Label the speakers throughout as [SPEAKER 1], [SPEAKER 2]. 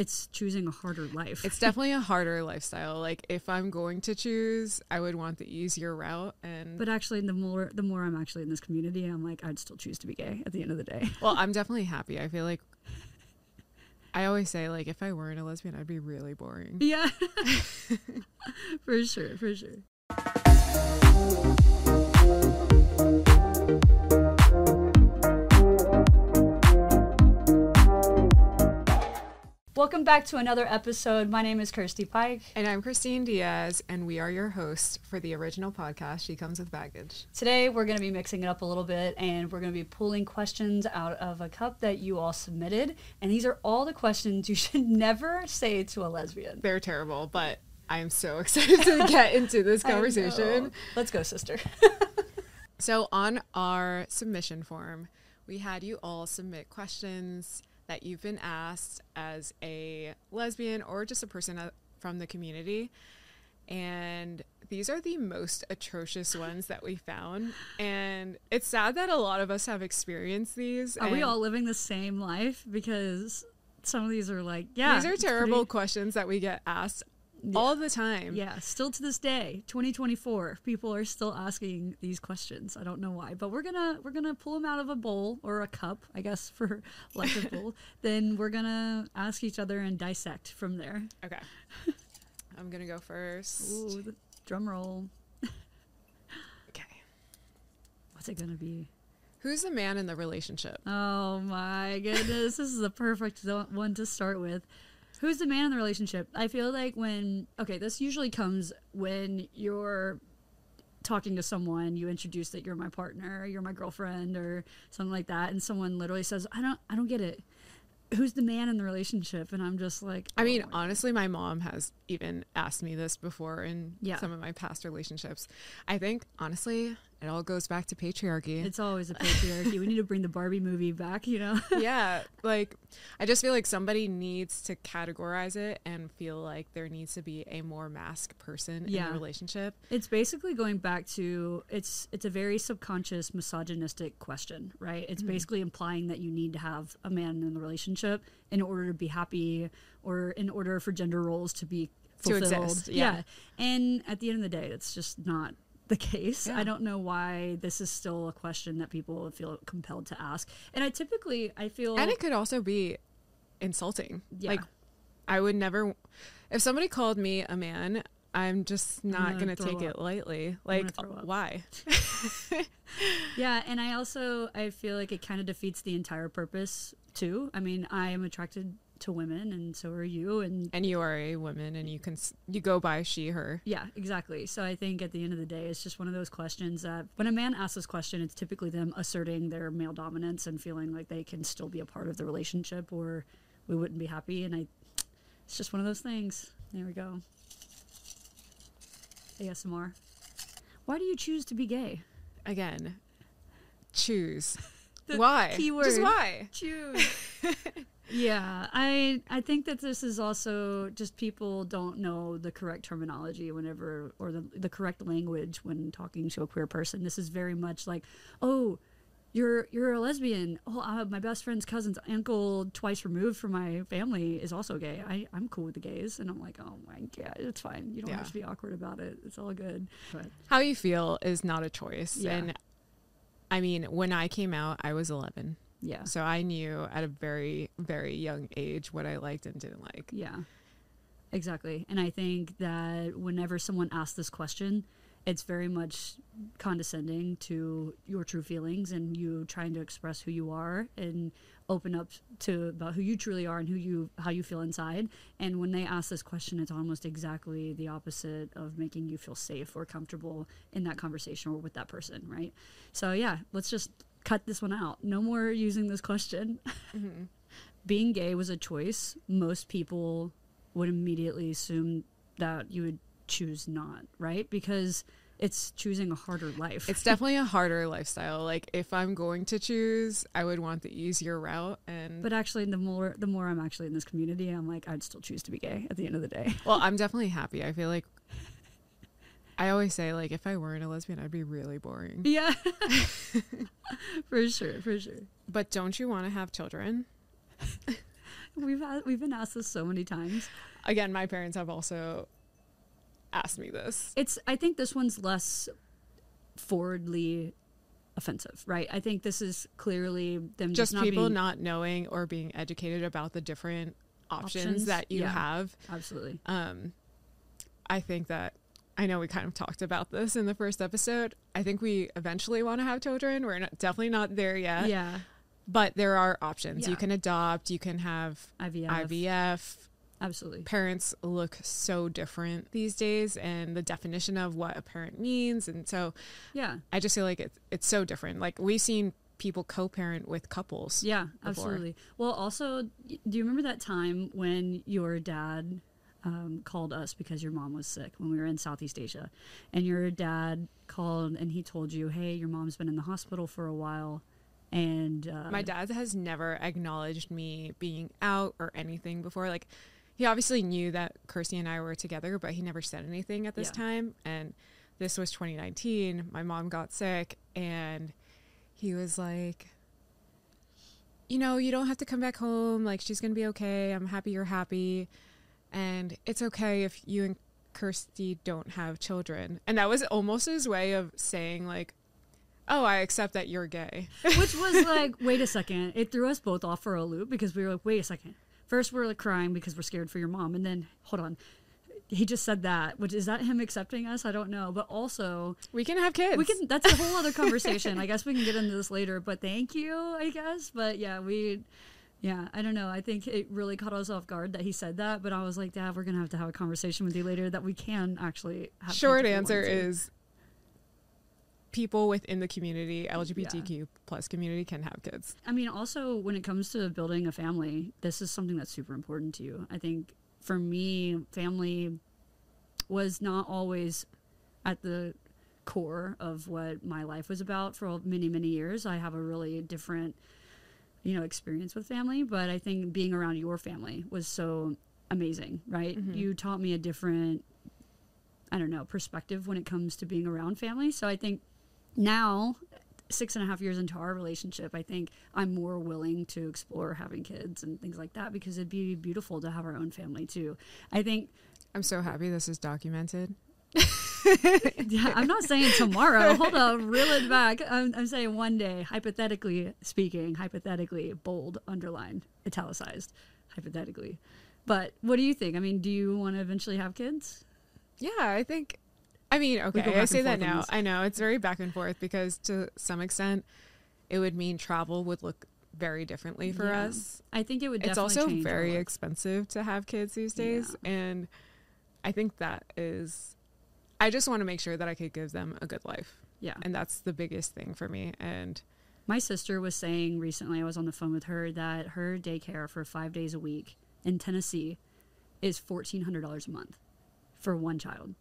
[SPEAKER 1] it's choosing a harder life.
[SPEAKER 2] It's definitely a harder lifestyle. Like if I'm going to choose, I would want the easier route and
[SPEAKER 1] but actually the more the more I'm actually in this community, I'm like I'd still choose to be gay at the end of the day.
[SPEAKER 2] Well, I'm definitely happy. I feel like I always say like if I weren't a lesbian, I'd be really boring.
[SPEAKER 1] Yeah. for sure, for sure. Welcome back to another episode. My name is Kirstie Pike.
[SPEAKER 2] And I'm Christine Diaz, and we are your hosts for the original podcast, She Comes with Baggage.
[SPEAKER 1] Today, we're going to be mixing it up a little bit, and we're going to be pulling questions out of a cup that you all submitted. And these are all the questions you should never say to a lesbian.
[SPEAKER 2] They're terrible, but I'm so excited to get into this conversation.
[SPEAKER 1] Let's go, sister.
[SPEAKER 2] so, on our submission form, we had you all submit questions that you've been asked as a lesbian or just a person uh, from the community. And these are the most atrocious ones that we found. And it's sad that a lot of us have experienced these.
[SPEAKER 1] Are we all living the same life? Because some of these are like, yeah.
[SPEAKER 2] These are terrible pretty... questions that we get asked yeah. all the time.
[SPEAKER 1] Yeah, still to this day, 2024, people are still asking these questions. I don't know why, but we're gonna we're gonna pull them out of a bowl or a cup, I guess, for like a bowl. then we're gonna ask each other and dissect from there.
[SPEAKER 2] Okay, I'm gonna go first.
[SPEAKER 1] Ooh, the drum roll.
[SPEAKER 2] okay,
[SPEAKER 1] what's it gonna be?
[SPEAKER 2] Who's the man in the relationship?
[SPEAKER 1] Oh my goodness, this is the perfect one to start with who's the man in the relationship? I feel like when okay, this usually comes when you're talking to someone, you introduce that you're my partner, you're my girlfriend, or something like that, and someone literally says, "I don't, I don't get it." Who's the man in the relationship? And I'm just like,
[SPEAKER 2] oh I mean, oh honestly, my mom has even asked me this before in yeah. some of my past relationships. I think, honestly, it all goes back to patriarchy.
[SPEAKER 1] It's always a patriarchy. we need to bring the Barbie movie back, you know?
[SPEAKER 2] yeah. Like, I just feel like somebody needs to categorize it and feel like there needs to be a more masc person yeah. in the relationship.
[SPEAKER 1] It's basically going back to it's it's a very subconscious misogynistic question, right? It's mm-hmm. basically implying that you need to have a man in the relationship in order to be happy or in order for gender roles to be fulfilled.
[SPEAKER 2] To exist, yeah. yeah.
[SPEAKER 1] And at the end of the day, it's just not the case. Yeah. I don't know why this is still a question that people feel compelled to ask. And I typically I feel
[SPEAKER 2] And it could also be insulting. Yeah. Like I would never if somebody called me a man, I'm just not going to take up. it lightly. Like why?
[SPEAKER 1] yeah, and I also I feel like it kind of defeats the entire purpose too. I mean, I am attracted to women and so are you and
[SPEAKER 2] and you are a woman and you can you go by she her.
[SPEAKER 1] Yeah exactly. So i think at the end of the day it's just one of those questions that when a man asks this question it's typically them asserting their male dominance and feeling like they can still be a part of the relationship or we wouldn't be happy and i it's just one of those things. There we go. Asmr why do you choose to be gay?
[SPEAKER 2] Again choose. Why?
[SPEAKER 1] Keyword
[SPEAKER 2] just why?
[SPEAKER 1] choose yeah, I I think that this is also just people don't know the correct terminology whenever or the the correct language when talking to a queer person. This is very much like, oh, you're you're a lesbian. Oh, uh, my best friend's cousin's uncle, twice removed from my family, is also gay. I I'm cool with the gays, and I'm like, oh my god, it's fine. You don't yeah. have to be awkward about it. It's all good. But
[SPEAKER 2] how you feel is not a choice. Yeah. And I mean, when I came out, I was 11.
[SPEAKER 1] Yeah.
[SPEAKER 2] So I knew at a very, very young age what I liked and didn't like.
[SPEAKER 1] Yeah. Exactly. And I think that whenever someone asks this question, it's very much condescending to your true feelings and you trying to express who you are and open up to about who you truly are and who you how you feel inside and when they ask this question it's almost exactly the opposite of making you feel safe or comfortable in that conversation or with that person right so yeah let's just cut this one out. No more using this question. Mm-hmm. Being gay was a choice. Most people would immediately assume that you would choose not, right? Because it's choosing a harder life.
[SPEAKER 2] It's definitely a harder lifestyle. Like if I'm going to choose, I would want the easier route and
[SPEAKER 1] But actually the more the more I'm actually in this community, I'm like I'd still choose to be gay at the end of the day.
[SPEAKER 2] Well, I'm definitely happy. I feel like I always say like if I weren't a lesbian, I'd be really boring.
[SPEAKER 1] Yeah. for sure, for sure.
[SPEAKER 2] But don't you want to have children?
[SPEAKER 1] we've had, we've been asked this so many times.
[SPEAKER 2] Again, my parents have also asked me this.
[SPEAKER 1] It's I think this one's less forwardly offensive, right? I think this is clearly them just,
[SPEAKER 2] Just
[SPEAKER 1] not
[SPEAKER 2] people
[SPEAKER 1] being,
[SPEAKER 2] not knowing or being educated about the different options,
[SPEAKER 1] Options,
[SPEAKER 2] that you
[SPEAKER 1] yeah.
[SPEAKER 2] have.
[SPEAKER 1] absolutely.
[SPEAKER 2] Um, I think that I know we kind of talked about this in the first episode. I think we eventually want to have children. We're not, definitely not there yet,
[SPEAKER 1] yeah,
[SPEAKER 2] but there are options. You can adopt. You can have
[SPEAKER 1] IVF,
[SPEAKER 2] IVF.
[SPEAKER 1] absolutely.
[SPEAKER 2] Parents look so different these days, and the definition of what a parent means, and so
[SPEAKER 1] Yeah,
[SPEAKER 2] I just feel like it's it's so different. Like we've seen people co-parent with couples.
[SPEAKER 1] yeah,
[SPEAKER 2] before.
[SPEAKER 1] absolutely. Well, also, do you remember that time when your dad um, called us because your mom was sick when we were in Southeast Asia, and your dad called and he told you, "Hey, your mom's been in the hospital for a while." And uh,
[SPEAKER 2] My dad has never acknowledged me being out or anything before. Like, he obviously knew that Kirstie and I were together, but he never said anything at this
[SPEAKER 1] Yeah.
[SPEAKER 2] time. And this was 2019. My mom got sick, and he was like, You know, you don't have to come back home. Like, she's going to be okay. I'm happy you're happy. And it's okay if you and Kirstie don't have children. And that was almost his way of saying, like, Oh, I accept that you're gay.
[SPEAKER 1] which was like, wait a second. It threw us both off for a loop because we were like, wait a second. First, we're like crying because we're scared for your mom, and then hold on, he just said that. Which is that him accepting us? I don't know. But also,
[SPEAKER 2] We can have kids.
[SPEAKER 1] we can. That's a whole other conversation. I guess we can get into this later. But thank you. I guess. But yeah, we. Yeah, I don't know. I think it really caught us off guard that he said that. But I was like, Dad, we're gonna have to have a conversation with you later that we can actually. have
[SPEAKER 2] Short answer is people within the community, LGBTQ plus community, can have kids.
[SPEAKER 1] I mean, also when it comes to building a family, this is something that's super important to you. I think for me, family was not always at the core of what my life was about for many, many years. I have a really different, you know, experience with family, but I think being around your family was so amazing, right? Mm-hmm. You taught me a different, I don't know, perspective when it comes to being around family. So I think now six and a half years into our relationship, I think I'm more willing to explore having kids and things like that because it'd be beautiful to have our own family too. I think,
[SPEAKER 2] I'm so happy this is documented.
[SPEAKER 1] yeah, I'm not saying tomorrow. Hold on, reel it back. I'm, I'm saying one day, hypothetically speaking, hypothetically, bold, underlined, italicized, hypothetically. But what do you think? I mean, do you want to eventually have kids?
[SPEAKER 2] Yeah, I think. I mean,
[SPEAKER 1] go
[SPEAKER 2] okay, I say that now. I know it's very back and forth because to some extent, it would mean travel would look very differently for
[SPEAKER 1] Yeah.
[SPEAKER 2] us.
[SPEAKER 1] I think it would.
[SPEAKER 2] It's also very expensive to have kids these days, and I think that is. I just want to make sure that I could give them a good life,
[SPEAKER 1] yeah.
[SPEAKER 2] and that's the biggest thing for me. And
[SPEAKER 1] My sister was saying recently, I was on the phone with her, that her daycare for five days a week in Tennessee is $1,400 a month for one child.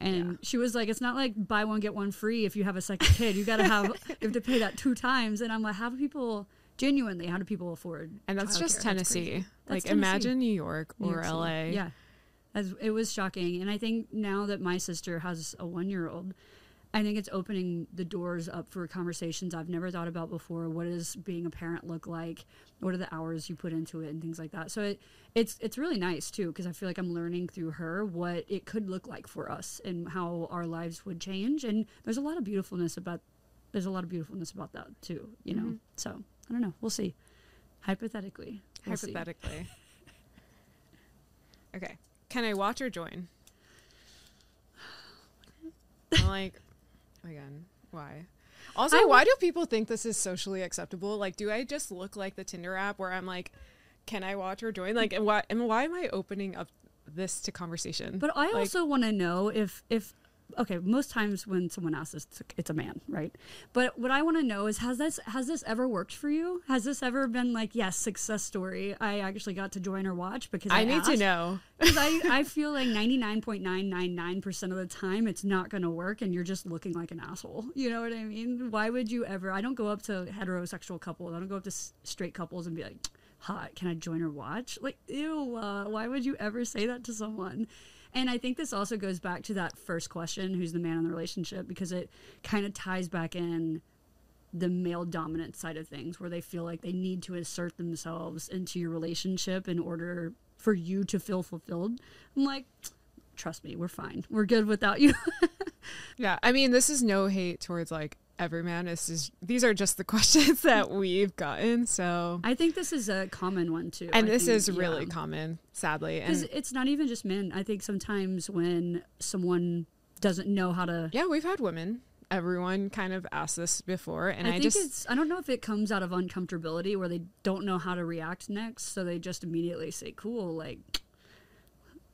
[SPEAKER 1] And
[SPEAKER 2] Yeah.
[SPEAKER 1] she was like, it's not like buy one, get one free if you have a second kid. You got to have, you have to pay that two times. And I'm like, how do people, genuinely, how do people afford?
[SPEAKER 2] and that's just Tennessee.
[SPEAKER 1] crazy.
[SPEAKER 2] like
[SPEAKER 1] Tennessee.
[SPEAKER 2] imagine New York
[SPEAKER 1] New
[SPEAKER 2] or
[SPEAKER 1] York City.
[SPEAKER 2] LA.
[SPEAKER 1] Yeah. As, it was shocking. And I think now that my sister has a one year old, I think it's opening the doors up for conversations I've never thought about before. What does being a parent look like? What are the hours you put into it and things like that? So it, it's it's really nice too because I feel like I'm learning through her what it could look like for us and how our lives would change. And there's a lot of beautifulness about there's a lot of beautifulness about that too. You know. Mm-hmm. So I don't know. We'll see. Hypothetically. we'll see.
[SPEAKER 2] hypothetically. okay. Can I watch or join? I'm like, again, why? Also,
[SPEAKER 1] I
[SPEAKER 2] why do people think this is socially acceptable? Like, do I just look like the Tinder app where I'm like, can I watch or join? Like, and why, and why am I opening up this to conversation?
[SPEAKER 1] But I
[SPEAKER 2] Like,
[SPEAKER 1] also want to know if if okay, most times when someone asks this, it's a, it's a man, right? But what I want to know is has this has this ever worked for you? Has this ever been like yes, success story? I actually got to join or watch because I,
[SPEAKER 2] I need to know.
[SPEAKER 1] because I, I feel like 99.999% of the time it's not going to work and you're just looking like an asshole. You know what I mean? Why would you ever? I don't go up to heterosexual couples. I don't go up to s- straight couples and be like, hot, can I join or watch? Like, ew, uh, why would you ever say that to someone? And I think this also goes back to that first question who's the man in the relationship? Because it kind of ties back in the male dominant side of things where they feel like they need to assert themselves into your relationship in order for you to feel fulfilled. I'm like, trust me, we're fine. We're good without you.
[SPEAKER 2] Yeah, I mean, this is no hate towards like every man. This is these are just the questions that we've gotten. So,
[SPEAKER 1] I think this is a common one too.
[SPEAKER 2] and
[SPEAKER 1] I
[SPEAKER 2] this
[SPEAKER 1] think,
[SPEAKER 2] is really
[SPEAKER 1] yeah.
[SPEAKER 2] common, sadly. And
[SPEAKER 1] it's not even just men. I think sometimes when someone doesn't know how to
[SPEAKER 2] yeah, we've had women. Everyone kind of asked this before, and
[SPEAKER 1] I,
[SPEAKER 2] I,
[SPEAKER 1] think
[SPEAKER 2] just
[SPEAKER 1] it's I don't know if it comes out of uncomfortability where they don't know how to react next, so they just immediately say, "Cool, like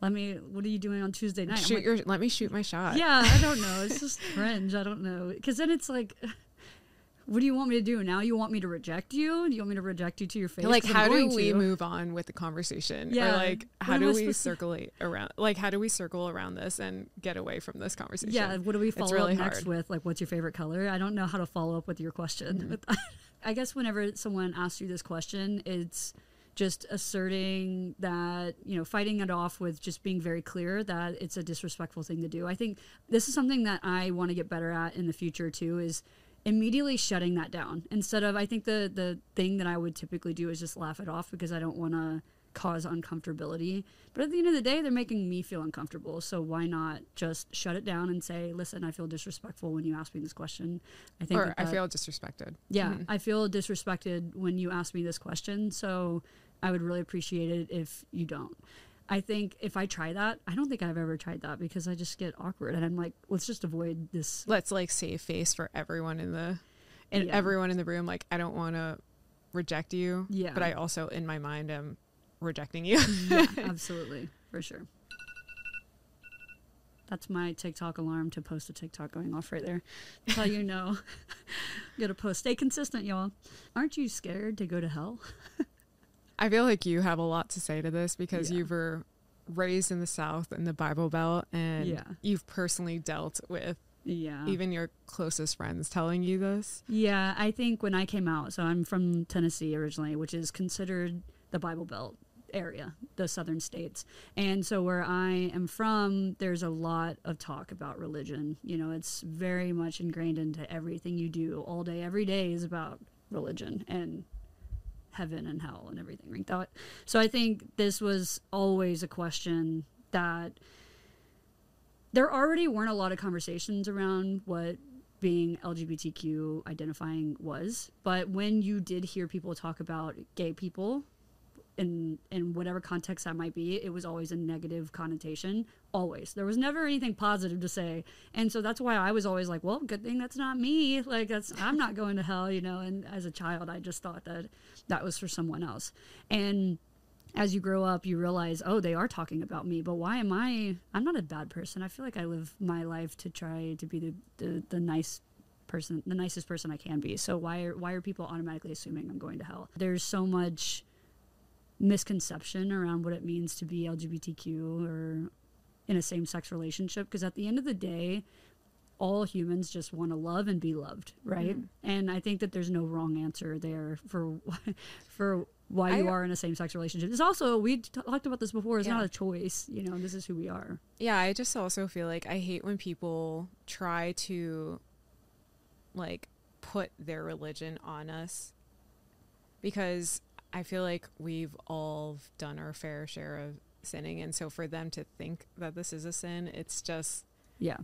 [SPEAKER 1] let me what are you doing on Tuesday night?"
[SPEAKER 2] Shoot
[SPEAKER 1] like,
[SPEAKER 2] your. Let me shoot my shot.
[SPEAKER 1] Yeah, I don't know. It's just cringe. I don't know. Cuz then it's like what do you want me to do? Now you want me to reject you? Do you want me to reject you to your face?
[SPEAKER 2] like how do we
[SPEAKER 1] to.
[SPEAKER 2] move on with the conversation
[SPEAKER 1] Yeah.
[SPEAKER 2] or like how do we
[SPEAKER 1] to-
[SPEAKER 2] circulate around like how do we circle around this and get away from this conversation
[SPEAKER 1] Yeah, what do we follow
[SPEAKER 2] really
[SPEAKER 1] up next
[SPEAKER 2] hard.
[SPEAKER 1] with? Like, what's your favorite color? I don't know how to follow up with your question. Mm-hmm. I guess whenever someone asks you this question, it's just asserting that, you know, fighting it off with just being very clear that it's a disrespectful thing to do. I think this is something that I want to get better at in the future too is immediately shutting that down instead of I think the the thing that I would typically do is just laugh it off because I don't want to cause uncomfortability. But at the end of the day, they're making me feel uncomfortable. So why not just shut it down and say, "Listen, I feel disrespectful when you ask me this question." I think
[SPEAKER 2] or
[SPEAKER 1] that
[SPEAKER 2] i
[SPEAKER 1] that-
[SPEAKER 2] feel disrespected
[SPEAKER 1] yeah,
[SPEAKER 2] Mhm.
[SPEAKER 1] I feel disrespected when you ask me this question. So I would really appreciate it if you don't. I think if I try that, I don't think I've ever tried that because I just get awkward and I'm like, let's just avoid this.
[SPEAKER 2] let's like save face for everyone in the and
[SPEAKER 1] Yeah.
[SPEAKER 2] everyone in the room like i don't want to reject you
[SPEAKER 1] Yeah.
[SPEAKER 2] but i also in my mind am rejecting you
[SPEAKER 1] yeah, absolutely, for sure. That's my TikTok alarm to post a TikTok going off right there. That's how you know. Gotta post. Stay consistent, y'all. Aren't you scared to go to hell?
[SPEAKER 2] I feel like you have a lot to say to this because
[SPEAKER 1] Yeah.
[SPEAKER 2] you were raised in the south in the bible belt and
[SPEAKER 1] Yeah.
[SPEAKER 2] you've personally dealt with
[SPEAKER 1] Yeah.
[SPEAKER 2] even your closest friends telling you this
[SPEAKER 1] Yeah, I think when I came out, so I'm from Tennessee originally, which is considered the Bible Belt area, the southern states. And so where I am from, there's a lot of talk about religion. You know, it's very much ingrained into everything you do all day, every day is about religion and heaven and hell and everything like that. So I think this was always a question that there already weren't a lot of conversations around what being LGBTQ identifying was, but when you did hear people talk about gay people in in whatever context that might be, it was always a negative connotation. Always. There was never anything positive to say. And so that's why I was always like, well, good thing that's not me. Like that's I'm not going to hell, you know, and as a child I just thought that that was for someone else. And as you grow up, you realize, oh, they are talking about me, but why am I? I'm not a bad person. I feel like I live my life to try to be the, the, the nice person, the nicest person I can be. So why are, why are people automatically assuming I'm going to hell? There's so much misconception around what it means to be LGBTQ or in a same sex relationship because at the end of the day, all humans just want to love and be loved, right? Mm-hmm. And I think that there's no wrong answer there for for why you
[SPEAKER 2] I-
[SPEAKER 1] are in a same sex relationship. It's also we t- talked about this before. It's
[SPEAKER 2] Yeah.
[SPEAKER 1] not a choice. You know, this is who we are.
[SPEAKER 2] Yeah, I just also feel like I hate when people try to like put their religion on us because I feel like we've all done our fair share of sinning and so for them to think that this is a sin, it's just
[SPEAKER 1] Yeah,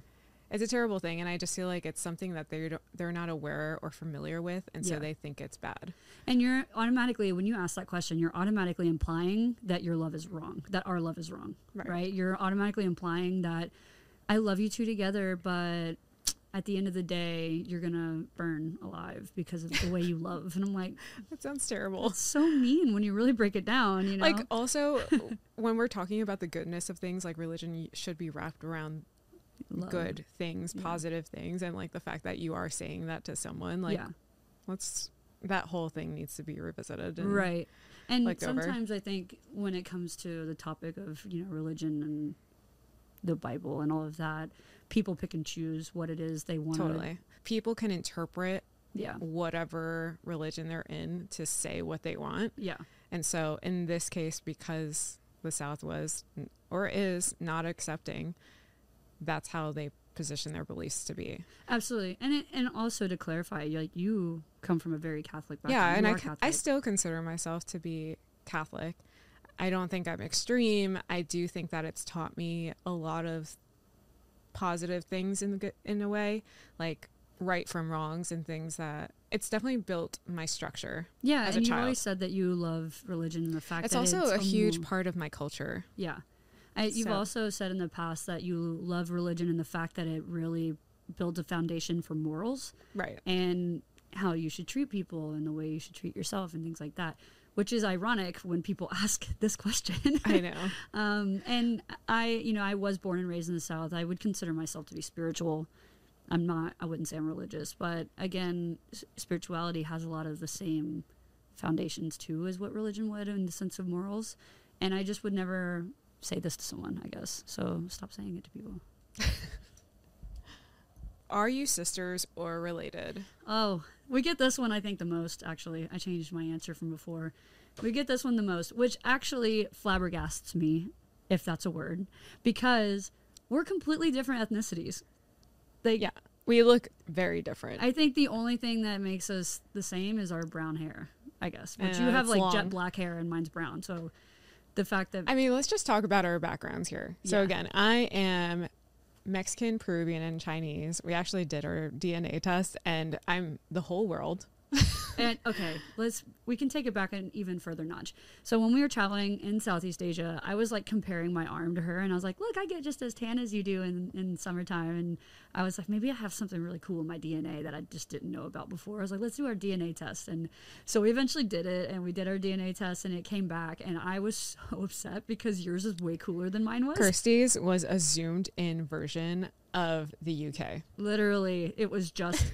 [SPEAKER 2] it's a terrible thing and I just feel like it's something that they they're not aware or familiar with and so
[SPEAKER 1] Yeah.
[SPEAKER 2] they think it's bad.
[SPEAKER 1] and you're automatically when you ask that question, you're automatically implying that your love is wrong, that our love is wrong,
[SPEAKER 2] Right.
[SPEAKER 1] right? You're automatically implying that I love you two together, but at the end of the day, you're gonna burn alive because of the way you love. And I'm like,
[SPEAKER 2] That sounds terrible.
[SPEAKER 1] it's so mean when you really break it down. You know,
[SPEAKER 2] Like also when we're talking about the goodness of things like religion should be wrapped around
[SPEAKER 1] Love.
[SPEAKER 2] good things,
[SPEAKER 1] Yeah.
[SPEAKER 2] positive things, and like the fact that you are saying that to someone, like
[SPEAKER 1] yeah.
[SPEAKER 2] let's that whole thing needs to be revisited. And,
[SPEAKER 1] right and
[SPEAKER 2] looked over.
[SPEAKER 1] sometimes i think when it comes to the topic of you know religion and the bible and all of that people pick and choose what it is they want
[SPEAKER 2] Totally. People can interpret
[SPEAKER 1] yeah
[SPEAKER 2] whatever religion they're in to say what they want.
[SPEAKER 1] yeah
[SPEAKER 2] And so in this case, because the South was or is not accepting, that's how they position their beliefs to be.
[SPEAKER 1] Absolutely, and it, and also to clarify, like you come from a very Catholic background.
[SPEAKER 2] Yeah, and I,
[SPEAKER 1] are
[SPEAKER 2] c- I
[SPEAKER 1] Catholic.
[SPEAKER 2] still consider myself to be Catholic. I don't think I'm extreme. I do think that it's taught me a lot of positive things in the, in a way, like right from wrongs and things that it's definitely built my structure.
[SPEAKER 1] yeah,
[SPEAKER 2] as
[SPEAKER 1] and
[SPEAKER 2] a
[SPEAKER 1] you
[SPEAKER 2] child.
[SPEAKER 1] always said that you love religion and the fact that
[SPEAKER 2] It's
[SPEAKER 1] that
[SPEAKER 2] also
[SPEAKER 1] it's
[SPEAKER 2] a huge part of my culture.
[SPEAKER 1] Yeah. I, you've
[SPEAKER 2] So-
[SPEAKER 1] also said in the past that you love religion and the fact that it really builds a foundation for morals
[SPEAKER 2] Right.
[SPEAKER 1] and how you should treat people and the way you should treat yourself and things like that, which is ironic when people ask this question.
[SPEAKER 2] I know.
[SPEAKER 1] um, and I, you know, I was born and raised in the South. I would consider myself to be spiritual. I'm not, I wouldn't say I'm religious, but again, spirituality has a lot of the same foundations too as what religion would in the sense of morals. And I just would never say this to someone, I guess. So stop saying it to people.
[SPEAKER 2] Are you sisters or related?
[SPEAKER 1] Oh, we get this one, I think, the most, actually. I changed my answer from before. We get this one the most, which actually flabbergasts me, if that's a word, because we're completely different ethnicities. Like,
[SPEAKER 2] Yeah. We look very different.
[SPEAKER 1] I think the only thing that makes us the same is our brown hair, I guess. But you have like
[SPEAKER 2] long.
[SPEAKER 1] jet black hair and mine's brown. So the fact that
[SPEAKER 2] I mean, let's just talk about our backgrounds here. So
[SPEAKER 1] Yeah.
[SPEAKER 2] again, I am Mexican, Peruvian, and Chinese. We actually did our DNA test, and I'm the whole world.
[SPEAKER 1] and okay, let's we can take it back an even further notch. So when we were traveling in Southeast Asia, I was like comparing my arm to her, and I was like, "Look, I get just as tan as you do in in summertime." And I was like, maybe I have something really cool in my DNA that I just didn't know about before. I was like, "Let's do our DNA test." And so we eventually did it, and we did our DNA test, and it came back, and I was so upset because yours is way cooler than mine was.
[SPEAKER 2] Kirstie's was a zoomed in version of the UK.
[SPEAKER 1] Literally, it was just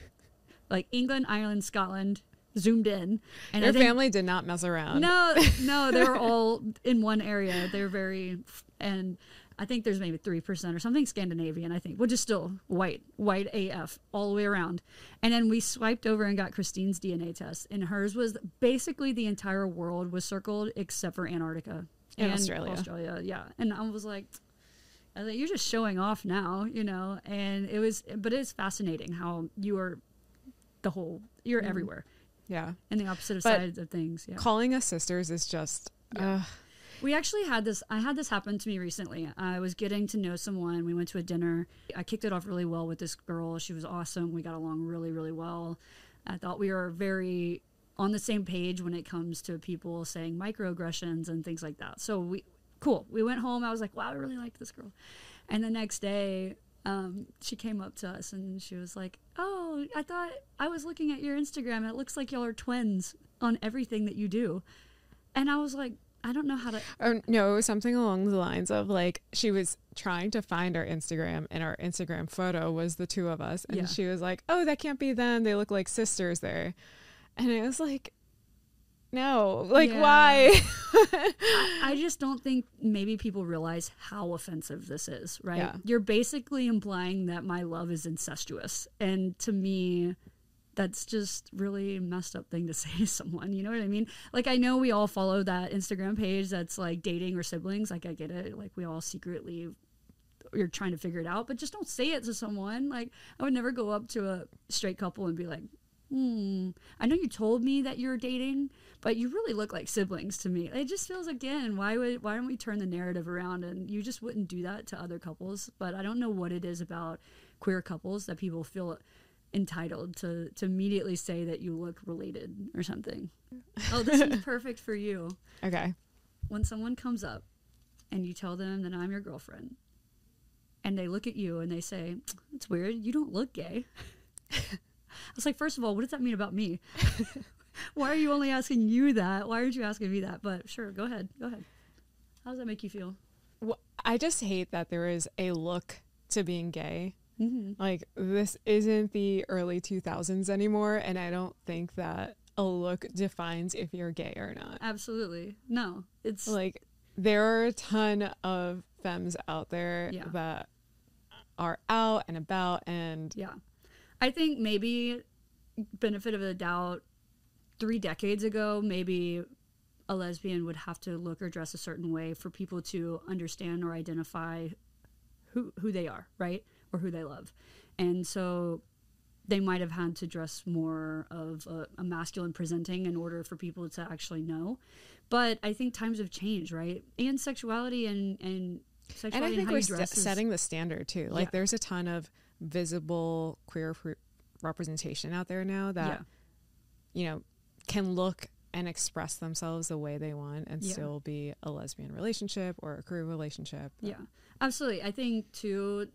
[SPEAKER 1] like England, Ireland, Scotland zoomed in, and
[SPEAKER 2] Your
[SPEAKER 1] think
[SPEAKER 2] family did not mess around.
[SPEAKER 1] No, no, they were all in one area. They're very, and I think there's maybe three percent or something Scandinavian. I think, which is still white, white AF all the way around. And then we swiped over and got Christine's DNA test, and hers was basically the entire world was circled except for Antarctica
[SPEAKER 2] And Australia.
[SPEAKER 1] Australia, yeah. And I was like. I was like, you're just showing off now, you know, and it was, but it is fascinating how you are the whole, you're mm-hmm. everywhere
[SPEAKER 2] Yeah.
[SPEAKER 1] and the opposite of
[SPEAKER 2] But
[SPEAKER 1] sides of things. Yeah.
[SPEAKER 2] Calling us sisters is just.
[SPEAKER 1] Yeah.
[SPEAKER 2] ugh.
[SPEAKER 1] We actually had this. I had this happen to me recently. I was getting to know someone. We went to a dinner. I kicked it off really well with this girl. She was awesome. We got along really, really well. I thought we were very on the same page when it comes to people saying microaggressions and things like that. So we, cool. We went home. I was like, wow, I really like this girl. And the next day, um, she came up to us and she was like, "Oh, I thought I was looking at your Instagram. It looks like y'all are twins on everything that you do." And I was like, "I don't know how to."
[SPEAKER 2] Oh, no, it was something along the lines of like she was trying to find our Instagram, and our Instagram photo was the two of us, and
[SPEAKER 1] Yeah.
[SPEAKER 2] she was like, "Oh, that can't be them. They look like sisters there," and it was like, "No, like
[SPEAKER 1] Yeah.
[SPEAKER 2] why?"
[SPEAKER 1] I, I just don't think maybe people realize how offensive this is, right?
[SPEAKER 2] Yeah.
[SPEAKER 1] You're basically implying that my love is incestuous. And to me, that's just really messed up thing to say to someone. You know what I mean? Like, I know we all follow that Instagram page that's like dating or siblings. Like, I get it. Like, we all secretly. You're trying to figure it out, but just don't say it to someone. Like, I would never go up to a straight couple and be like, hmm, I know you told me that you're dating, but you really look like siblings to me. It just feels again, why would why don't we turn the narrative around and you just wouldn't do that to other couples? But I don't know what it is about queer couples that people feel entitled to to immediately say that you look related or something. Oh, this is perfect for you.
[SPEAKER 2] okay,
[SPEAKER 1] When someone comes up and you tell them that I'm your girlfriend and they look at you and they say, It's weird, you don't look gay. I was like, first of all, what does that mean about me? Why are you only asking you that? Why aren't you asking me that? But sure, go ahead. Go ahead. How does that make you feel?
[SPEAKER 2] well, I just hate that there is a look to being gay.
[SPEAKER 1] Mm-hmm.
[SPEAKER 2] Like this isn't the early 2000s anymore, and I don't think that a look defines if you're gay or not.
[SPEAKER 1] Absolutely. No, it's
[SPEAKER 2] like there are a ton of femmes out there
[SPEAKER 1] Yeah.
[SPEAKER 2] that are out and about and
[SPEAKER 1] Yeah. I think maybe benefit of the doubt three decades ago, maybe a lesbian would have to look or dress a certain way for people to understand or identify who who they are, right? or who they love. And so they might have had to dress more of a, a masculine presenting in order for people to actually know. But I think times have changed, right? And sexuality and, and sexuality
[SPEAKER 2] and I think
[SPEAKER 1] how
[SPEAKER 2] we're st- setting the standard too. Like
[SPEAKER 1] Yeah.
[SPEAKER 2] there's a ton of visible queer representation out there now that
[SPEAKER 1] yeah.
[SPEAKER 2] you know can look and express themselves the way they want and
[SPEAKER 1] Yeah.
[SPEAKER 2] still be a lesbian relationship or a queer relationship.
[SPEAKER 1] Yeah, absolutely. I think too,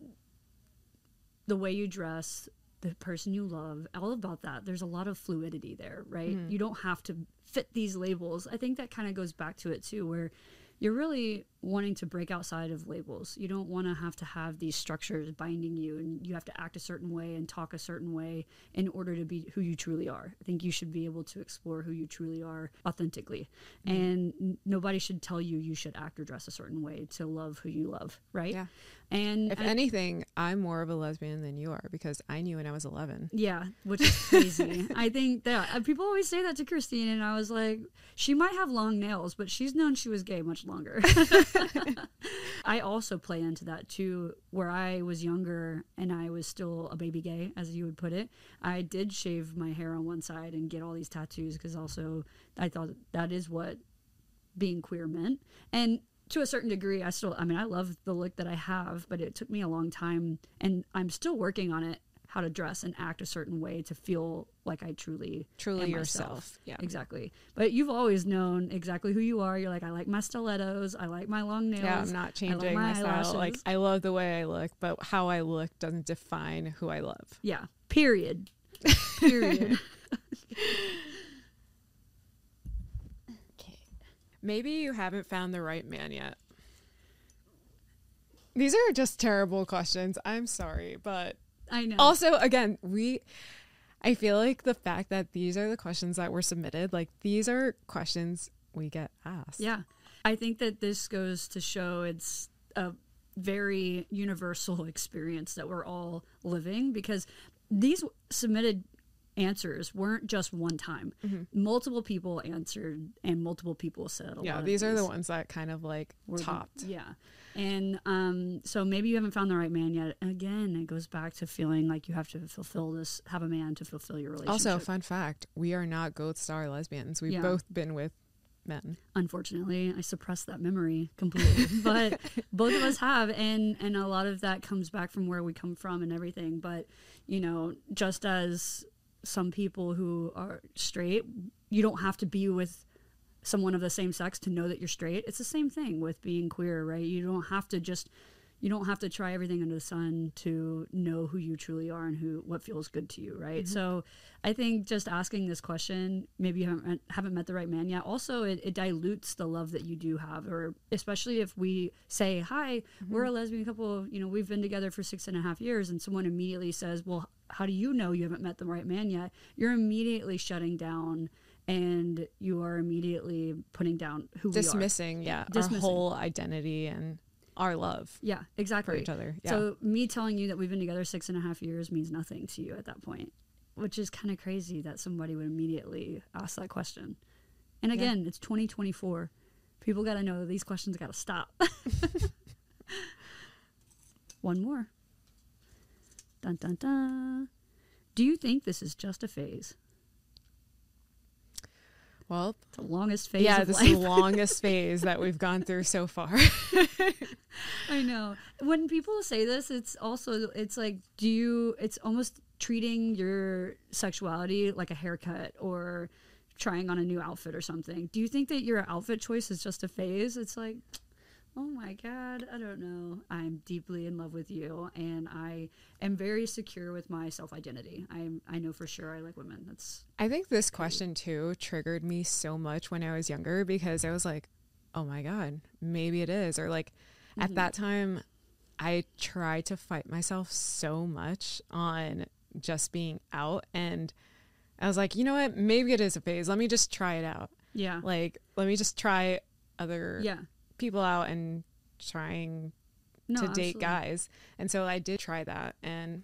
[SPEAKER 1] the way you dress, the person you love, all about that. There's a lot of fluidity there, right?
[SPEAKER 2] Mhm.
[SPEAKER 1] You don't have to fit these labels. I think that kind of goes back to it too, where you're really wanting to break outside of labels. You don't want to have to have these structures binding you and you have to act a certain way and talk a certain way in order to be who you truly are. I think you should be able to explore who you truly are authentically. And n- nobody should tell you you should act or dress a certain way to love who you love, right?
[SPEAKER 2] Yeah.
[SPEAKER 1] And
[SPEAKER 2] If
[SPEAKER 1] I-
[SPEAKER 2] anything, I'm more of a lesbian than you are because I knew when I was 11.
[SPEAKER 1] Yeah, which is crazy. I think that uh, people always say that to Christine, and I was like, she might have long nails, but she's known she was gay much longer. I also play into that too, where I was younger and I was still a baby gay, as you would put it. I did shave my hair on one side and get all these tattoos because also I thought that is what being queer meant. And to a certain degree, I still, I mean, I love the look that I have, but it took me a long time and I'm still working on it how to dress and act a certain way to feel like I truly
[SPEAKER 2] Truly
[SPEAKER 1] am
[SPEAKER 2] yourself.
[SPEAKER 1] myself.
[SPEAKER 2] Yeah.
[SPEAKER 1] Exactly. But you've always known exactly who you are. You're like, I like my stilettos. I like my long nails.
[SPEAKER 2] Yeah, I'm not changing
[SPEAKER 1] my
[SPEAKER 2] my, style. Like. I love the way I look, but how I look doesn't define who I love.
[SPEAKER 1] Yeah. Period. Period. Okay.
[SPEAKER 2] Maybe you haven't found the right man yet. These are just terrible questions. I'm sorry, but
[SPEAKER 1] I know.
[SPEAKER 2] also again, we I feel like the fact that these are the questions that were submitted, like these are questions we get asked.
[SPEAKER 1] Yeah. I think that this goes to show it's a very universal experience that we're all living because these submitted answers weren't just one time. Multiple people answered and multiple people said a
[SPEAKER 2] Mm-hmm. Yeah, these are the ones that kind of like
[SPEAKER 1] were the-
[SPEAKER 2] topped.
[SPEAKER 1] yeah. And um, so maybe you haven't found the right man yet. Again, it goes back to feeling like you have to fulfill this, have a man to fulfill your relationship.
[SPEAKER 2] Also, fun fact, we are not Gold Star lesbians. We've
[SPEAKER 1] Yeah.
[SPEAKER 2] both been with men.
[SPEAKER 1] unfortunately i suppressed that memory completely but both of us have and and a lot of that comes back from where we come from and everything but you know just as some people who are straight you don't have to be with someone of the same sex to know that you're straight it's the same thing with being queer right? You don't have to just you don't have to try everything under the sun to know who you truly are and who what feels good to you right? Mm-hmm. So i think just asking this question maybe you haven't, haven't met the right man yet. Also it, it dilutes the love that you do have or especially if we say hi mm-hmm. we're a lesbian couple you know we've been together for six and a half years and someone immediately says well how do you know you haven't met the right man yet? You're immediately shutting down and you are immediately putting down who we are
[SPEAKER 2] Dismissing, yeah,
[SPEAKER 1] Dismissing.
[SPEAKER 2] our whole identity and our love
[SPEAKER 1] yeah exactly.
[SPEAKER 2] for each other. Yeah.
[SPEAKER 1] So me telling you that we've been together six and a half years means nothing to you at that point, which is kind of crazy that somebody would immediately ask that question. And
[SPEAKER 2] Yeah.
[SPEAKER 1] again, it's 2024. People got to know that these questions got to stop. One more. Dun dun dun. Do you think this is just a phase?
[SPEAKER 2] Well,
[SPEAKER 1] The longest phase
[SPEAKER 2] yeah, this is the longest phase that we've gone through so far.
[SPEAKER 1] I know. When people say this, it's also it's like do you it's almost treating your sexuality like a haircut or trying on a new outfit or something. Do you think that your outfit choice is just a phase? It's like Oh my god, I don't know. I'm deeply in love with you and I am very secure with my self-identity. I I know for sure I like women. That's
[SPEAKER 2] I think this question too triggered me so much when I was younger because I was like, oh my God, maybe it is. Or like
[SPEAKER 1] Mhm.
[SPEAKER 2] at that time, I tried to fight myself so much on just being out. And I was like, you know what? Maybe it is a phase. Let me just try it out.
[SPEAKER 1] yeah.
[SPEAKER 2] Like, let me just try other
[SPEAKER 1] Yeah.
[SPEAKER 2] People out and trying
[SPEAKER 1] No,
[SPEAKER 2] to date
[SPEAKER 1] absolutely.
[SPEAKER 2] guys. And so I did try that. And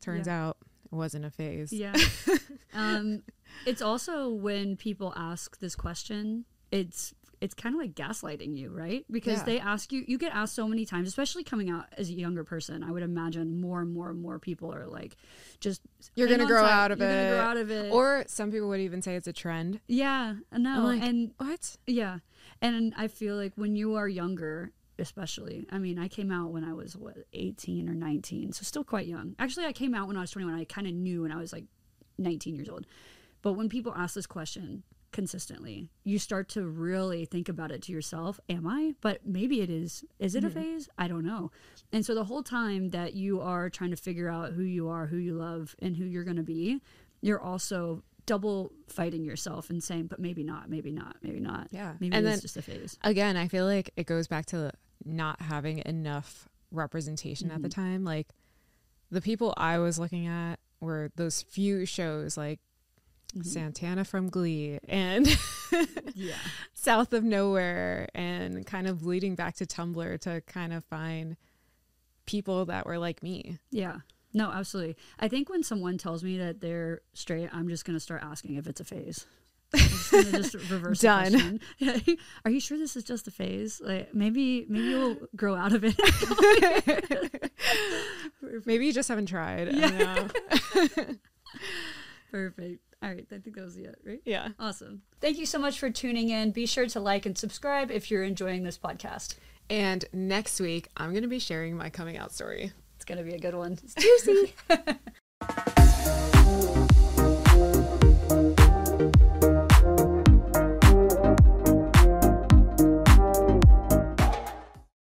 [SPEAKER 2] turns
[SPEAKER 1] Yeah.
[SPEAKER 2] out it wasn't a phase.
[SPEAKER 1] Yeah. um, it's also when people ask this question, it's it's kind of like gaslighting you, right? Because
[SPEAKER 2] Yeah.
[SPEAKER 1] they ask you, you get asked so many times, especially coming out as a younger person. I would imagine more and more and more people are like, just
[SPEAKER 2] You're gonna grow
[SPEAKER 1] tight,
[SPEAKER 2] out of
[SPEAKER 1] you're
[SPEAKER 2] it.
[SPEAKER 1] Grow out of it.
[SPEAKER 2] Or some people would even say it's a trend.
[SPEAKER 1] yeah, no,
[SPEAKER 2] like,
[SPEAKER 1] and
[SPEAKER 2] what?
[SPEAKER 1] yeah, and I feel like when you are younger, especially, I mean, I came out when I was what 18 or 19, so still quite young. Actually, I came out when I was 21. I kind of knew when I was like 19 years old. But when people ask this question consistently, you start to really think about it to yourself. Am I? But maybe it is. Is it a mm-hmm. phase? I don't know. And so the whole time that you are trying to figure out who you are, who you love, and who you're going to be, you're also double fighting yourself and saying, but maybe not, maybe not, maybe not.
[SPEAKER 2] Yeah.
[SPEAKER 1] Maybe
[SPEAKER 2] And
[SPEAKER 1] it's
[SPEAKER 2] then-
[SPEAKER 1] just a phase.
[SPEAKER 2] Again, I feel like it goes back to not having enough representation at the mm-hmm. time. Like the people I was looking at were those few shows like mm-hmm. Santana from Glee and
[SPEAKER 1] Yeah.
[SPEAKER 2] South of Nowhere and kind of leading back to Tumblr to kind of find people that were like me.
[SPEAKER 1] Yeah. No, absolutely. I think when someone tells me that they're straight, I'm just gonna start asking if it's a phase. I'm just gonna just reverse the
[SPEAKER 2] Done.
[SPEAKER 1] question. Are you sure this is just a phase? Like maybe maybe you'll grow out of it.
[SPEAKER 2] Maybe you just haven't tried. I.
[SPEAKER 1] Perfect. All right, I think that was it, right?
[SPEAKER 2] yeah.
[SPEAKER 1] Awesome. Thank you so much for tuning in. Be sure to like and subscribe if you're enjoying this podcast.
[SPEAKER 2] And next week, I'm going to be sharing my coming out story
[SPEAKER 1] going to be a good one. It's juicy.